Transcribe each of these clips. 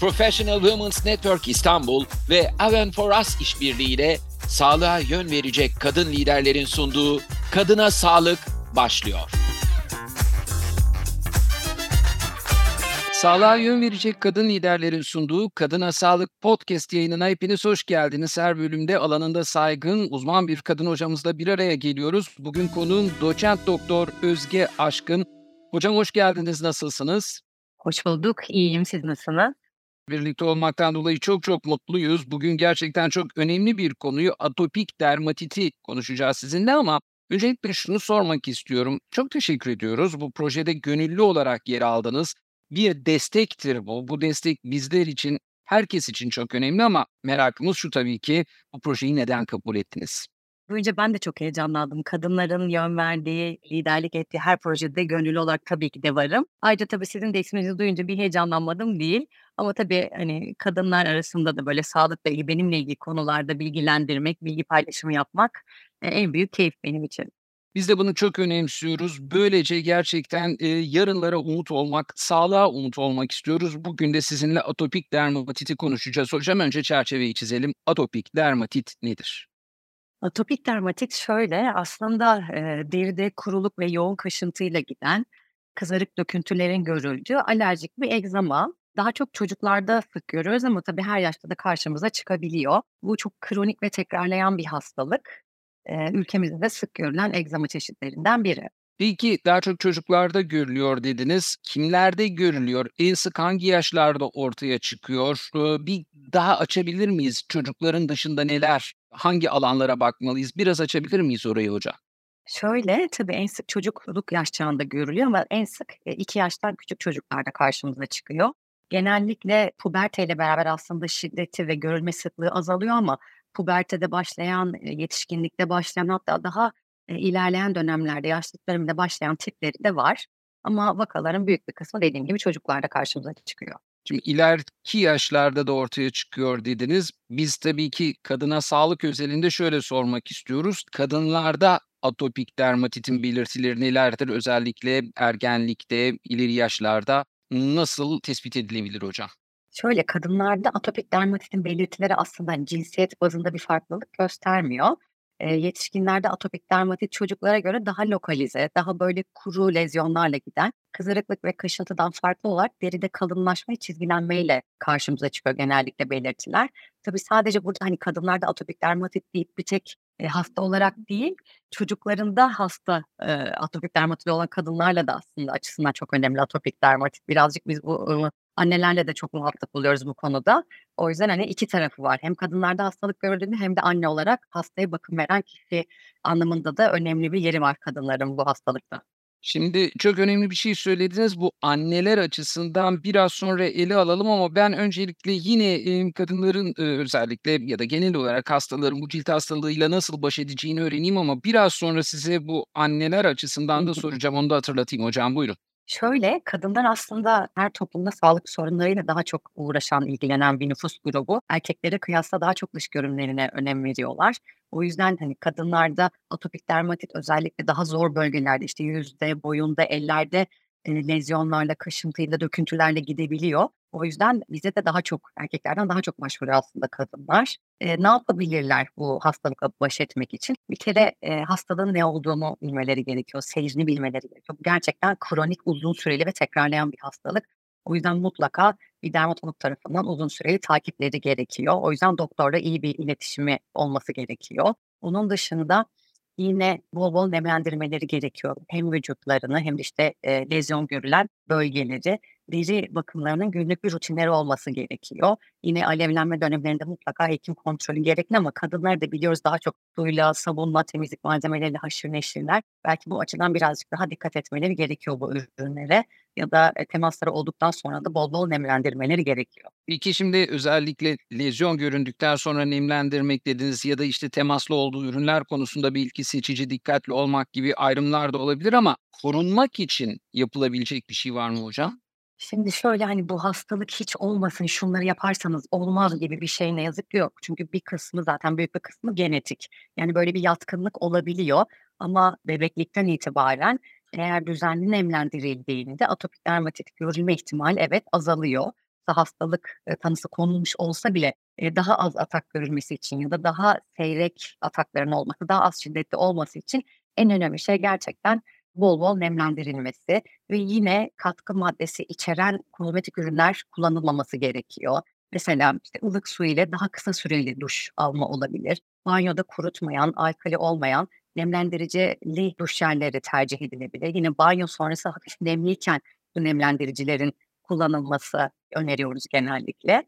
Professional Women's Network İstanbul ve Aven for Us işbirliğiyle sağlığa yön verecek kadın liderlerin sunduğu Kadına Sağlık başlıyor. Sağlığa yön verecek kadın liderlerin sunduğu Kadına Sağlık Podcast yayınına hepiniz hoş geldiniz. Her bölümde alanında saygın uzman bir kadın hocamızla bir araya geliyoruz. Bugün konuğum doçent doktor Özge Aşkın. Hocam hoş geldiniz, nasılsınız? Hoş bulduk, iyiyim. Siz nasılsınız? Birlikte olmaktan dolayı çok çok mutluyuz. Bugün gerçekten çok önemli bir konuyu atopik dermatiti konuşacağız sizinle ama öncelikle şunu sormak istiyorum. Çok teşekkür ediyoruz. Bu projede gönüllü olarak yer aldınız. Bir destektir bu. Bu destek bizler için, herkes için çok önemli ama merakımız şu tabii ki bu projeyi neden kabul ettiniz? Duyunca ben de çok heyecanlandım. Kadınların yön verdiği, liderlik ettiği her projede gönüllü olarak tabii ki de varım. Ayrıca tabii sizin de isminizi duyunca bir heyecanlanmadım değil. Ama tabii hani kadınlar arasında da böyle sağlıkla ilgili benimle ilgili konularda bilgilendirmek, bilgi paylaşımı yapmak e, en büyük keyif benim için. Biz de bunu çok önemsiyoruz. Böylece gerçekten e, yarınlara umut olmak, sağlığa umut olmak istiyoruz. Bugün de sizinle atopik dermatiti konuşacağız. Hocam önce çerçeveyi çizelim. Atopik dermatit nedir? Atopik dermatit şöyle, aslında, eee, deride kuruluk ve yoğun kaşıntıyla giden, kızarık döküntülerin görüldüğü alerjik bir egzama. Daha çok çocuklarda sık görüyoruz ama tabii her yaşta da karşımıza çıkabiliyor. Bu çok kronik ve tekrarlayan bir hastalık. Eee, ülkemizde de sık görülen egzama çeşitlerinden biri. Peki daha çok çocuklarda görülüyor dediniz. Kimlerde görülüyor? En sık hangi yaşlarda ortaya çıkıyor? Bir daha açabilir miyiz? Çocukların dışında neler, hangi alanlara bakmalıyız? Biraz açabilir miyiz orayı hocam? Şöyle, tabii en sık çocukluk yaş çağında görülüyor ama en sık, eee, 2 yaştan küçük çocuklarda karşımıza çıkıyor. Genellikle puberteyle beraber aslında şiddeti ve görülme sıklığı azalıyor ama pubertede başlayan, eee, yetişkinlikte başlayan hatta daha, eee, ilerleyen dönemlerde yaşlılık döneminde başlayan tipleri de var. Ama vakaların büyük bir kısmı dediğim gibi çocuklarda karşımıza çıkıyor. Şimdi ileriki yaşlarda da ortaya çıkıyor dediniz. Biz tabii ki kadına sağlık özelinde şöyle sormak istiyoruz. Kadınlarda atopik dermatitin belirtileri nelerdir? Özellikle ergenlikte, ileri yaşlarda nasıl tespit edilebilir hocam? Şöyle, kadınlarda atopik dermatitin belirtileri aslında, cinsiyet bazında bir farklılık göstermiyor. Eee, yetişkinlerde atopik dermatit çocuklara göre daha lokalize, daha böyle kuru lezyonlarla giden, kızarıklık ve kaşıntıdan farklı olarak deride kalınlaşma ve çizgilenmeyle karşımıza çıkıyor genellikle belirtiler. Tabii sadece burada, hani, kadınlarda atopik dermatit deyip bir tek, eee, hasta olarak değil, çocuklarında hasta, eee, atopik dermatiti olan kadınlarla da aslında açısından çok önemli atopik dermatit. Birazcık biz bu, ııı, annelerle de çok muhatap oluyoruz bu konuda. O yüzden, hani, 2 tarafı var. Hem kadınlarda hastalık görüldüğünde hem de anne olarak hastaya bakım veren kişi anlamında da önemli bir yeri var kadınların bu hastalıkta. Şimdi çok önemli bir şey söylediniz. Bu anneler açısından biraz sonra ele alalım ama ben öncelikle yine, kadınların, özellikle ya da genel olarak hastaların bu cilt hastalığıyla nasıl baş edeceğini öğreneyim ama biraz sonra size bu anneler açısından da soracağım. Onu da hatırlatayım hocam. Buyurun. Şöyle, kadınlar aslında her toplumda sağlık sorunlarıyla daha çok uğraşan, ilgilenen bir nüfus grubu. Erkeklere kıyasla daha çok dış görünümlerine önem veriyorlar. O yüzden, hani, kadınlarda atopik dermatit özellikle daha zor bölgelerde, işte, yüzde, boyunda, ellerde, lezyonlarla, kaşıntıyla, döküntülerle gidebiliyor. O yüzden bize de daha çok, erkeklerden daha çok başvuruyor aslında kadınlar. Eee, ne yapabilirler bu hastalıkla baş etmek için? Bir kere, eee, hastalığın ne olduğunu bilmeleri gerekiyor, seyrini bilmeleri gerekiyor. Gerçekten kronik, uzun süreli ve tekrarlayan bir hastalık. O yüzden mutlaka bir dermatolog tarafından uzun süreli takipleri gerekiyor. O yüzden doktorla iyi bir iletişimi olması gerekiyor. Onun dışında yine bol bol nemlendirmeleri gerekiyor. Hem vücutlarını hem işte, eee, lezyon görülen bölgeleri. Deri bakımlarının günlük bir rutinleri olması gerekiyor. Yine alevlenme dönemlerinde mutlaka hekim kontrolü gerekli ama kadınlar da biliyoruz daha çok suyla, sabunla, temizlik malzemeleriyle haşır neşirler. Belki bu açıdan birazcık daha dikkat etmeleri gerekiyor bu ürünlere ya da, eee, temasları olduktan sonra da bol bol nemlendirmeleri gerekiyor. Peki şimdi özellikle lezyon göründükten sonra nemlendirmek dediniz ya da, işte, temaslı olduğu ürünler konusunda belki seçici, dikkatli olmak gibi ayrımlar da olabilir ama korunmak için yapılabilecek bir şey var mı hocam? Şimdi şöyle, hani, bu hastalık hiç olmasın, şunları yaparsanız olmaz gibi bir şey ne yazık ki yok. Çünkü bir kısmı zaten büyük bir kısmı genetik. Yani, böyle bir yatkınlık olabiliyor ama bebeklikten itibaren eğer düzenli nemlendirildiğinde atopik dermatit görülme ihtimali evet azalıyor. hastalık e, tanısı konulmuş olsa bile e, daha az atak görülmesi için ya da daha seyrek atakların olması, daha az şiddetli olması için en önemli şey gerçekten bol bol nemlendirilmesi ve yine katkı maddesi içeren kozmetik ürünler kullanılmaması gerekiyor. Mesela işte ılık su ile daha kısa süreli duş alma olabilir. Banyoda kurutmayan, alkali olmayan nemlendiricili duş jelleri tercih edilebilir. Yine banyo sonrası hafif nemliyken bu nemlendiricilerin kullanılması öneriyoruz genellikle.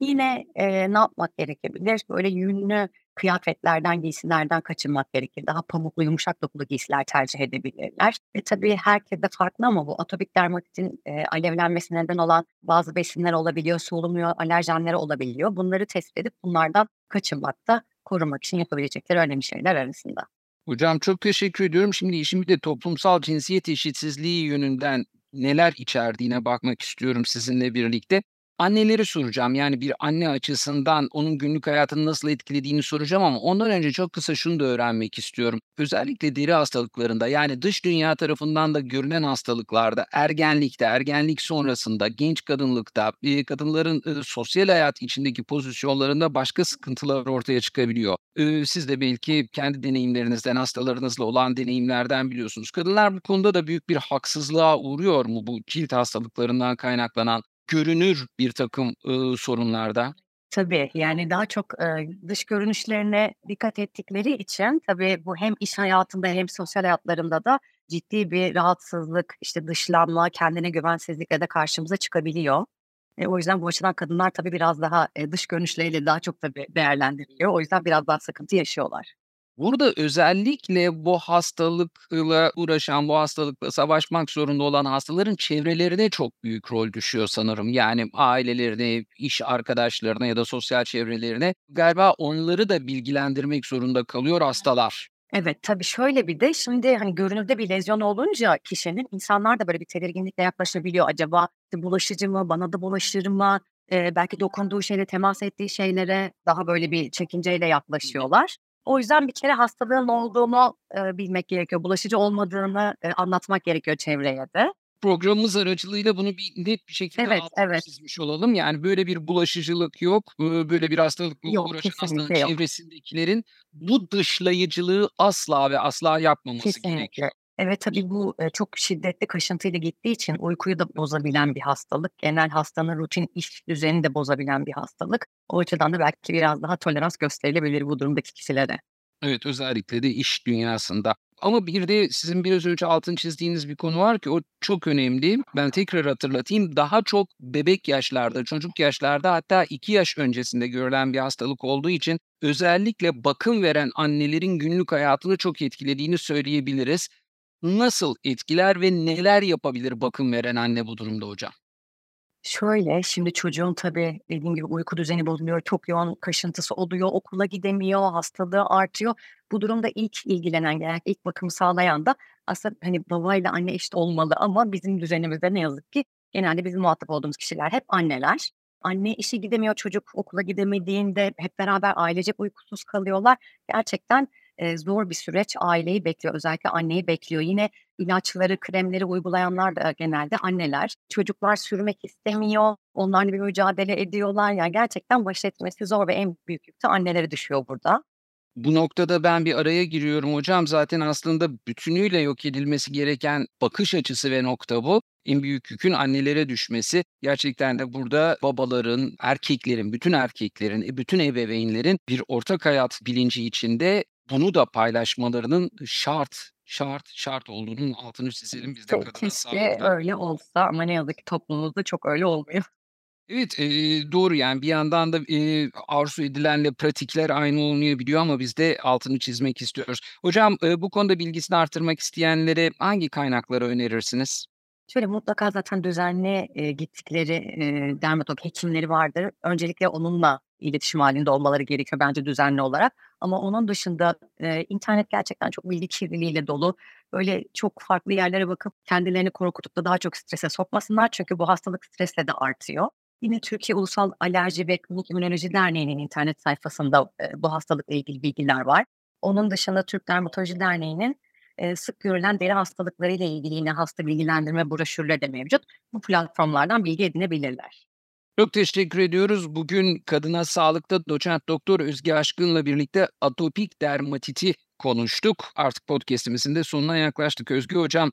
Yine e, ne yapmak gerekebilir? Böyle yünlü kıyafetlerden, giysilerden kaçınmak gerekir. Daha pamuklu, yumuşak dokulu giysiler tercih edebilirler. E tabii herkese farklı ama bu atopik dermatitin e, alevlenmesi neden olan bazı besinler olabiliyor, solumuyor, alerjenleri olabiliyor. Bunları tespit edip bunlardan kaçınmak da korumak için yapabilecekleri önemli şeyler arasında. Hocam çok teşekkür ediyorum. Şimdi işin de toplumsal cinsiyet eşitsizliği yönünden neler içerdiğine bakmak istiyorum sizinle birlikte. Anneleri soracağım. Yani bir anne açısından onun günlük hayatını nasıl etkilediğini soracağım ama ondan önce çok kısa şunu da öğrenmek istiyorum. Özellikle deri hastalıklarında yani dış dünya tarafından da görülen hastalıklarda, ergenlikte, ergenlik sonrasında, genç kadınlıkta, e, kadınların e, sosyal hayat içindeki pozisyonlarında başka sıkıntılar ortaya çıkabiliyor. E, siz de belki kendi deneyimlerinizden, hastalarınızla olan deneyimlerden biliyorsunuz. Kadınlar bu konuda da büyük bir haksızlığa uğruyor mu bu cilt hastalıklarından kaynaklanan görünür bir takım ııı, sorunlarda? Tabii, yani daha çok, eee, dış görünüşlerine dikkat ettikleri için tabii bu hem iş hayatında hem sosyal hayatlarında da ciddi bir rahatsızlık, işte, dışlanma, kendine güvensizlikle de karşımıza çıkabiliyor. E, o yüzden bu açıdan kadınlar tabii biraz daha, eee, dış görünüşleriyle daha çok tabii değerlendiriliyor. O yüzden biraz daha sıkıntı yaşıyorlar. Burada özellikle bu hastalıkla uğraşan, bu hastalıkla savaşmak zorunda olan hastaların çevrelerine çok büyük rol düşüyor sanırım. Yani ailelerine, iş arkadaşlarına ya da sosyal çevrelerine galiba onları da bilgilendirmek zorunda kalıyor hastalar. Evet, tabii şöyle bir de şimdi, hani, görünürde bir lezyon olunca kişinin insanlar da böyle bir tedirginlikle yaklaşabiliyor. Acaba bulaşıcı mı, bana da bulaşır mı? Eee, belki dokunduğu şeyle, temas ettiği şeylere daha böyle bir çekinceyle yaklaşıyorlar. O yüzden bir kere hastalığın olduğunu, eee, bilmek gerekiyor. Bulaşıcı olmadığını, eee, anlatmak gerekiyor çevreye de. Programımız aracılığıyla bunu bir net bir şekilde Evet, evet. çizmiş olalım. Yani böyle bir bulaşıcılık yok. Böyle bir hastalıkla Yok, uğraşan hastanın yok. çevresindekilerin bu dışlayıcılığı asla ve asla yapmaması Kesinlikle. gerekiyor. Evet, tabii bu, eee, çok şiddetli kaşıntıyla gittiği için uykuyu da bozabilen bir hastalık. Genel hastanın rutin iş düzenini de bozabilen bir hastalık. O açıdan da belki biraz daha tolerans gösterilebilir bu durumdaki kişilere. Evet, özellikle de iş dünyasında. Ama bir de sizin biraz önce altını çizdiğiniz bir konu var ki o çok önemli. Ben tekrar hatırlatayım. Daha çok bebek yaşlarda, çocuk yaşlarda hatta 2 yaş öncesinde görülen bir hastalık olduğu için özellikle bakım veren annelerin günlük hayatını çok etkilediğini söyleyebiliriz. Nasıl etkiler ve neler yapabilir bakım veren anne bu durumda hocam? Şöyle, şimdi çocuğun tabii dediğim gibi uyku düzeni bozuluyor, çok yoğun kaşıntısı oluyor, okula gidemiyor, hastalığı artıyor. Bu durumda ilk ilgilenen, genellikle ilk bakımı sağlayan da aslında, hani, babayla anne eşit olmalı ama bizim düzenimizde ne yazık ki genelde bizim muhatap olduğumuz kişiler hep anneler. Anne işe gidemiyor, çocuk okula gidemediğinde hep beraber ailecek uykusuz kalıyorlar. Gerçekten, zor bir süreç aileyi bekliyor, özellikle anneyi bekliyor. Yine ilaçları, kremleri uygulayanlar da genelde anneler. Çocuklar sürmek istemiyor, onlarla bir mücadele ediyorlar. Yani gerçekten baş etmesi zor ve en büyük yük de annelere düşüyor burada. Bu noktada ben bir araya giriyorum hocam. Zaten aslında bütünüyle yok edilmesi gereken bakış açısı ve nokta bu. En büyük yükün annelere düşmesi. Gerçekten de burada babaların, erkeklerin, bütün erkeklerin, e, bütün ebeveynlerin bir ortak hayat bilinci içinde bunu da paylaşmalarının şart, şart, şart olduğunun altını çizelim biz de kadına keşke öyle olsa ama ne yazık ki toplumumuzda çok öyle olmuyor. Evet, eee, doğru yani bir yandan da, eee, arzu edilenle pratikler aynı olmayabiliyor ama biz de altını çizmek istiyoruz. Hocam, eee, bu konuda bilgisini artırmak isteyenlere hangi kaynakları önerirsiniz? Şöyle, mutlaka zaten düzenli, eee, gittikleri, eee, dermatolog hekimleri vardır. Öncelikle onunla iletişim hâlinde olmaları gerekiyor bence düzenli olarak. Ama onun dışında, eee, internet gerçekten çok bilgi kirliliğiyle dolu. Böyle çok farklı yerlere bakıp kendilerini korkutup da daha çok strese sokmasınlar. Çünkü bu hastalık stresle de artıyor. Yine Türkiye Ulusal Alerji ve Klinik İmmünoloji Derneği'nin internet sayfasında, eee, bu hastalıkla ilgili bilgiler var. Onun dışında Türk Dermatoloji Derneği'nin, eee, sık görülen deri hastalıklarıyla ilgili yine hasta bilgilendirme broşürleri de mevcut. Bu platformlardan bilgi edinebilirler. Çok teşekkür ediyoruz. Bugün kadına sağlıkta doçent doktor Özge Aşkın'la birlikte atopik dermatiti konuştuk. Artık podcast'imizin de sonuna yaklaştık. Özge Hocam,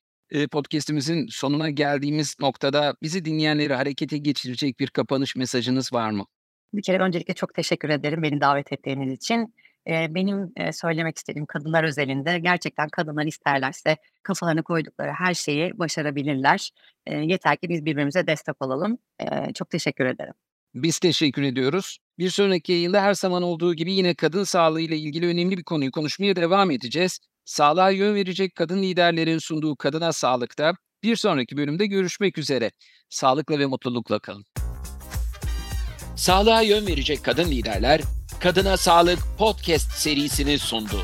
podcast'imizin sonuna geldiğimiz noktada bizi dinleyenleri harekete geçirecek bir kapanış mesajınız var mı? Bir kere öncelikle çok teşekkür ederim beni davet ettiğiniz için. Benim söylemek istediğim kadınlar özelinde gerçekten kadınlar isterlerse kafalarına koydukları her şeyi başarabilirler. yeter ki biz birbirimize destek olalım. çok teşekkür ederim. Biz teşekkür ediyoruz. Bir sonraki yayında her zaman olduğu gibi yine kadın sağlığı ile ilgili önemli bir konuyu konuşmaya devam edeceğiz. Sağlığa yön verecek kadın liderlerin sunduğu Kadına Sağlık'ta bir sonraki bölümde görüşmek üzere. Sağlıkla ve mutlulukla kalın. Sağlığa yön verecek kadın liderler, Kadına Sağlık podcast serisini sundu.